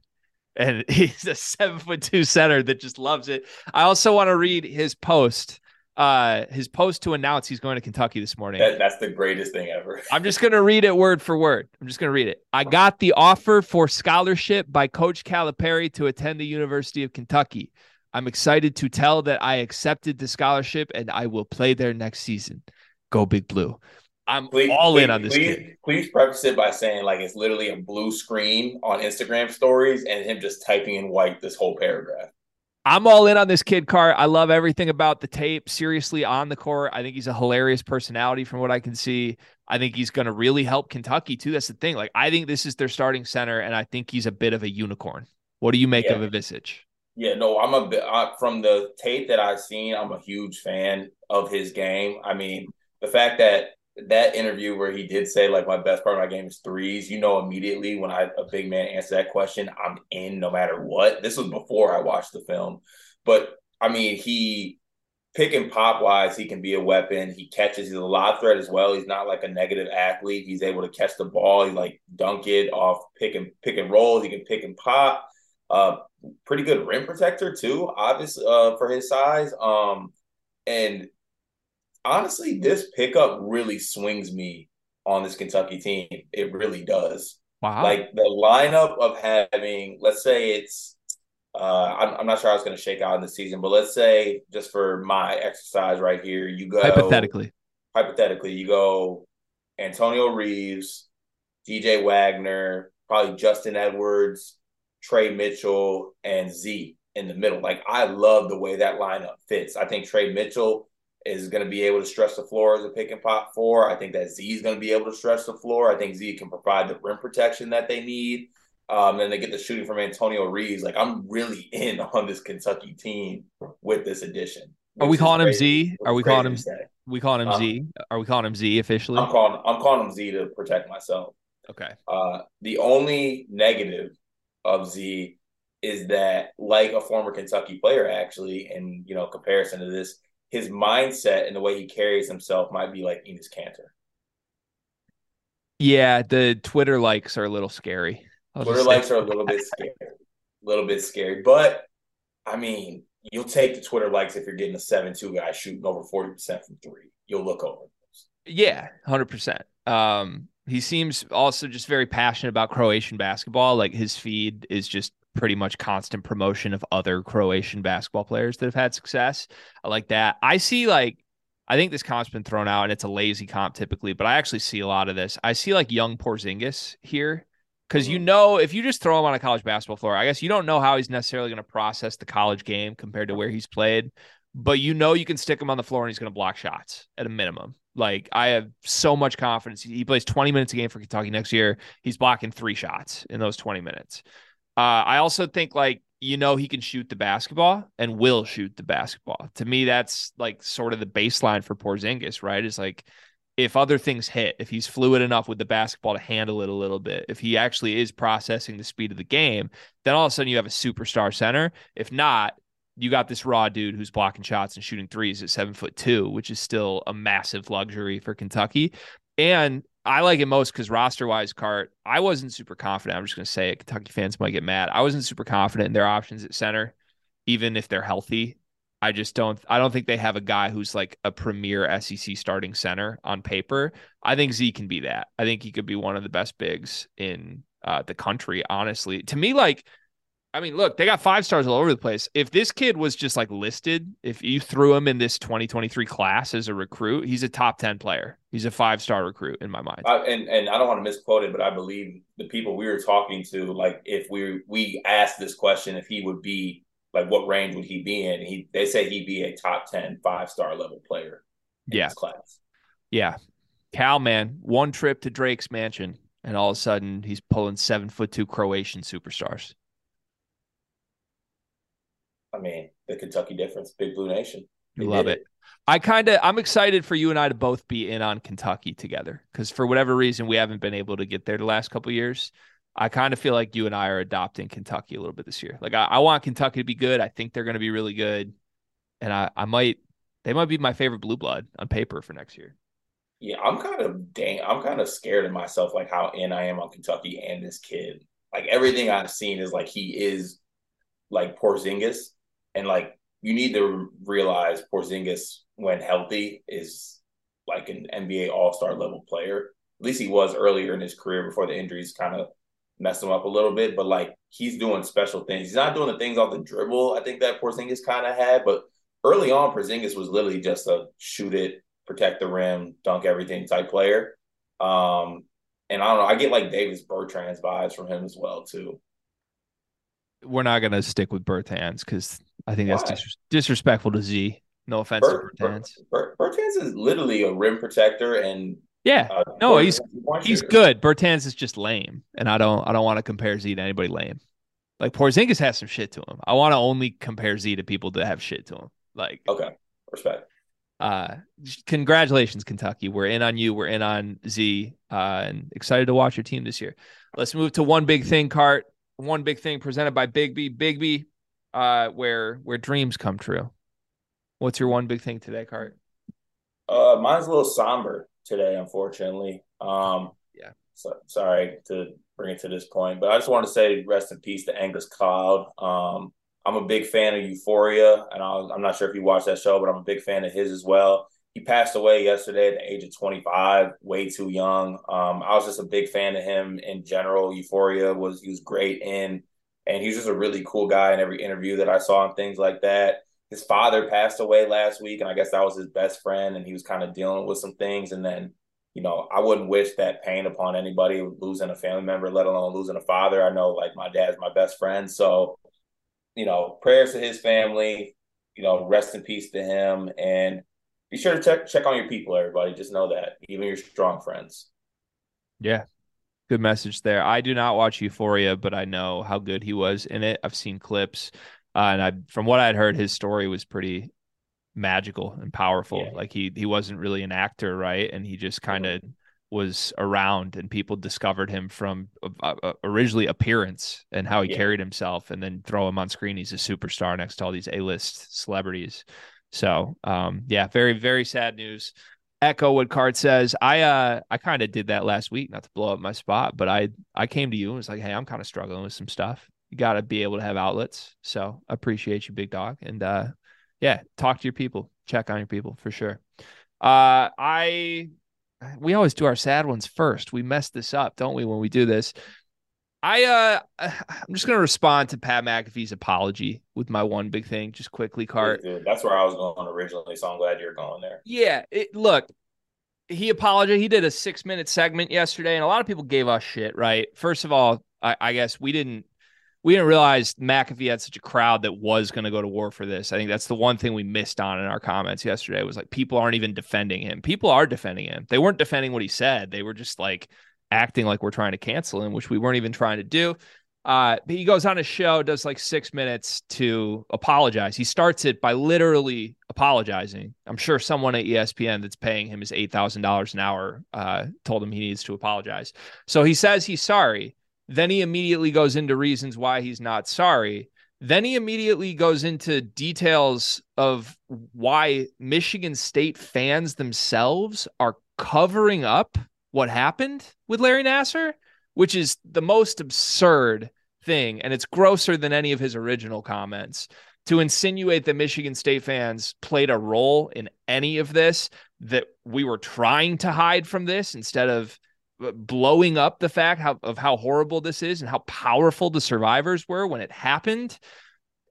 Speaker 1: And he's a seven foot two center that just loves it. I also want to read his post uh his post to announce he's going to Kentucky this morning.
Speaker 2: That, that's the greatest thing ever.
Speaker 1: I'm just going to read it word for word. I'm just going to read it. I got the offer for scholarship by Coach Calipari to attend the University of Kentucky. I'm excited to tell that I accepted the scholarship and I will play there next season. Go Big Blue. I'm please, all
Speaker 2: please,
Speaker 1: in on this
Speaker 2: please,
Speaker 1: kid.
Speaker 2: Please preface it by saying like it's literally a blue screen on Instagram stories and him just typing in white this whole paragraph.
Speaker 1: I'm all in on this kid Cart. I love everything about the tape. Seriously, on the court, I think he's a hilarious personality from what I can see. I think he's going to really help Kentucky too. That's the thing. Like, I think this is their starting center, and I think he's a bit of a unicorn. What do you make yeah. of Ivisic?
Speaker 2: Yeah, no, I'm a bit uh, from the tape that I've seen. I'm a huge fan of his game. I mean, the fact that that interview where he did say like my best part of my game is threes, you know immediately when I a big man answer that question, I'm in no matter what. This was before I watched the film. But I mean, he pick and pop wise, he can be a weapon. He catches, he's a lob threat as well. He's not like a negative athlete. He's able to catch the ball, he like dunk it off pick and pick and rolls, he can pick and pop. Uh pretty good rim protector too, obviously uh for his size. Um and honestly, this pickup really swings me on this Kentucky team. It really does.
Speaker 1: Wow.
Speaker 2: Like the lineup of having, let's say it's, uh, I'm, I'm not sure how it's going to shake out in the season, but let's say just for my exercise right here, you go
Speaker 1: hypothetically,
Speaker 2: hypothetically, you go Antonio Reeves, DJ Wagner, probably Justin Edwards, Tre Mitchell, and Z in the middle. Like I love the way that lineup fits. I think Tre Mitchell is going to be able to stretch the floor as a pick and pop four. I think that Z is going to be able to stretch the floor. I think Z can provide the rim protection that they need. Um, and they get the shooting from Antonio Reeves. Like I'm really in on this Kentucky team with this addition.
Speaker 1: Are we calling him Z? Are we calling him? We calling him um, Z? Are we calling him Z officially?
Speaker 2: I'm calling. I'm calling him Z to protect myself.
Speaker 1: Okay.
Speaker 2: Uh, the only negative of Z is that like a former Kentucky player, actually, in you know comparison to this, his mindset and the way he carries himself might be like Enes Kanter.
Speaker 1: Yeah, the Twitter likes are a little scary.
Speaker 2: I'll Twitter likes are a little bit scary, a little bit scary. But I mean, you'll take the Twitter likes if you're getting a seven-two guy shooting over forty percent from three. You'll look over. Those.
Speaker 1: Yeah, hundred percent. Um, He seems also just very passionate about Croatian basketball. Like his feed is just pretty much constant promotion of other Croatian basketball players that have had success. I like that. I see like I think this comp's been thrown out and it's a lazy comp typically, but I actually see a lot of this. I see like young Porzingis here because you mm-hmm. know if you just throw him on a college basketball floor, I guess you don't know how he's necessarily going to process the college game compared to where he's played, but you know you can stick him on the floor and he's going to block shots at a minimum. Like I have so much confidence. He plays 20 minutes a game for Kentucky next year. He's blocking three shots in those 20 minutes. Uh, I also think like you know he can shoot the basketball and will shoot the basketball. To me, that's like sort of the baseline for Porzingis, right? Is like if other things hit, if he's fluid enough with the basketball to handle it a little bit, if he actually is processing the speed of the game, then all of a sudden you have a superstar center. If not, you got this raw dude who's blocking shots and shooting threes at seven foot two, which is still a massive luxury for Kentucky. And I like it most because roster wise, Cart, I wasn't super confident. I'm just going to say it. Kentucky fans might get mad. I wasn't super confident in their options at center, even if they're healthy. I just don't. I don't think they have a guy who's like a premier SEC starting center on paper. I think Z can be that. I think he could be one of the best bigs in uh, the country. Honestly, to me, like I mean, look, they got five stars all over the place. If this kid was just like listed, if you threw him in this 2023 class as a recruit, he's a top 10 player. He's a five star recruit in my mind.
Speaker 2: I, and and I don't want to misquote it, but I believe the people we were talking to, like if we we asked this question, if he would be like what range would he be in? He they say he'd be a top 10 five star level player
Speaker 1: yeah.
Speaker 2: class.
Speaker 1: Yeah. Cal man, one trip to Drake's mansion, and all of a sudden he's pulling seven foot two Croatian superstars.
Speaker 2: I mean, the Kentucky difference, Big Blue Nation.
Speaker 1: You love it. it. I kind of I'm excited for you and I to both be in on Kentucky together because for whatever reason we haven't been able to get there the last couple years. I kind of feel like you and I are adopting Kentucky a little bit this year. Like I, I want Kentucky to be good. I think they're going to be really good, and I I might they might be my favorite blue blood on paper for next year.
Speaker 2: Yeah, I'm kind of dang. I'm kind of scared of myself, like how in I am on Kentucky and this kid. Like everything I've seen is like he is like Porzingis, and like you need to realize Porzingis, when healthy, is like an NBA All Star level player. At least he was earlier in his career before the injuries kind of messed him up a little bit. But like he's doing special things. He's not doing the things off the dribble. I think that Porzingis kind of had, but early on, Porzingis was literally just a shoot it, protect the rim, dunk everything type player. Um, and I don't know. I get like Davis Bertans vibes from him as well too.
Speaker 1: We're not gonna stick with Bertans because I think that's dis- disrespectful to Z. No offense Bert, to Bertans.
Speaker 2: Bert, Bertans is literally a rim protector and
Speaker 1: yeah, uh, no, he's he's good. Bertans is just lame, and I don't I don't want to compare Z to anybody lame. Like Porzingis has some shit to him. I want to only compare Z to people that have shit to him. Like
Speaker 2: okay, respect.
Speaker 1: Uh, congratulations, Kentucky. We're in on you. We're in on Z, uh, and excited to watch your team this year. Let's move to one big thing, Cart. One big thing presented by Bigby. Bigby, uh, where where dreams come true. What's your one big thing today, Cart?
Speaker 2: Uh, mine's a little somber today, unfortunately. Um,
Speaker 1: yeah.
Speaker 2: So, sorry to bring it to this point, but I just want to say rest in peace to Angus Cloud. Um, I'm a big fan of Euphoria, and I am not sure if you watched that show, but I'm a big fan of his as well. He passed away yesterday at the age of 25, way too young. Um, I was just a big fan of him in general. Euphoria was he was great in and he's just a really cool guy in every interview that I saw and things like that. His father passed away last week, and I guess that was his best friend, and he was kind of dealing with some things. And then, you know, I wouldn't wish that pain upon anybody losing a family member, let alone losing a father. I know, like, my dad's my best friend, so you know, prayers to his family. You know, rest in peace to him, and be sure to check check on your people, everybody. Just know that, even your strong friends.
Speaker 1: Yeah, good message there. I do not watch Euphoria, but I know how good he was in it. I've seen clips, uh, and I, from what I had heard, his story was pretty magical and powerful. Yeah. Like he he wasn't really an actor, right? And he just kind of was around and people discovered him from uh, uh, originally appearance and how he yeah. carried himself and then throw him on screen he's a superstar next to all these a-list celebrities so um, yeah very very sad news echo what card says. I uh i kind of did that last week not to blow up my spot but i i came to you and was like hey i'm kind of struggling with some stuff. You got to be able to have outlets so appreciate you big dog. And uh yeah talk to your people. Check on your people for sure. Uh i we always do our sad ones first. We mess this up, don't we, when we do this? I uh I'm just gonna respond to Pat McAfee's apology with my one big thing, just quickly, Cart.
Speaker 2: That's where I was going originally, so I'm glad you're going there.
Speaker 1: Yeah, it, look, he apologized. He did a six minute segment yesterday, and a lot of people gave us shit. Right? First of all, I, I guess we didn't we didn't realize McAfee had such a crowd that was going to go to war for this. I think that's the one thing we missed on in our comments yesterday was like people aren't even defending him. People are defending him. They weren't defending what he said. They were just like acting like we're trying to cancel him, which we weren't even trying to do. Uh, he goes on a show, does like six minutes to apologize. He starts it by literally apologizing. I'm sure someone at ESPN that's paying him his eight thousand dollars an hour uh, told him he needs to apologize. So he says he's sorry then he immediately goes into reasons why he's not sorry. Then he immediately goes into details of why Michigan State fans themselves are covering up what happened with Larry Nassar, which is the most absurd thing. And it's grosser than any of his original comments. To insinuate that Michigan State fans played a role in any of this, that we were trying to hide from this instead of blowing up the fact how, of how horrible this is and how powerful the survivors were when it happened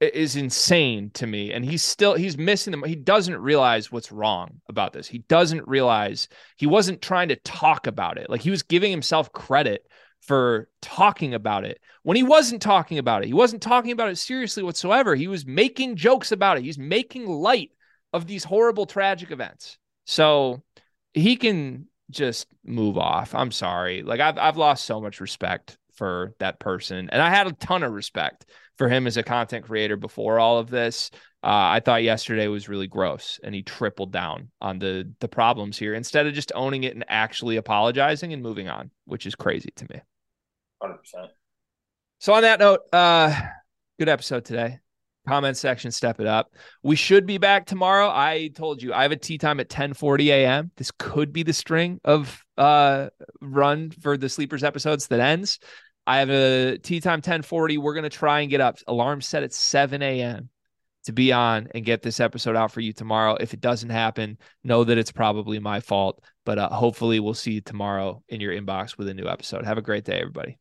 Speaker 1: is insane to me. And he's still he's missing them he doesn't realize what's wrong about this. He doesn't realize he wasn't trying to talk about it. Like he was giving himself credit for talking about it when he wasn't talking about it. He wasn't talking about it seriously whatsoever. He was making jokes about it. He's making light of these horrible tragic events. So he can just move off. I'm sorry. Like I've I've lost so much respect for that person, and I had a ton of respect for him as a content creator before all of this. Uh, I thought yesterday was really gross, and he tripled down on the the problems here instead of just owning it and actually apologizing and moving on, which is crazy to me.
Speaker 2: Hundred percent.
Speaker 1: So on that note, uh, good episode today comment section step it up we should be back tomorrow i told you i have a tee time at 10 40 a.m this could be the string of uh run for the sleepers episodes that ends i have a tee time 1040. we're going to try and get up. Alarm set at 7 a.m to be on and get this episode out for you tomorrow. If it doesn't happen know that it's probably my fault but uh, hopefully we'll see you tomorrow in your inbox with a new episode. Have a great day everybody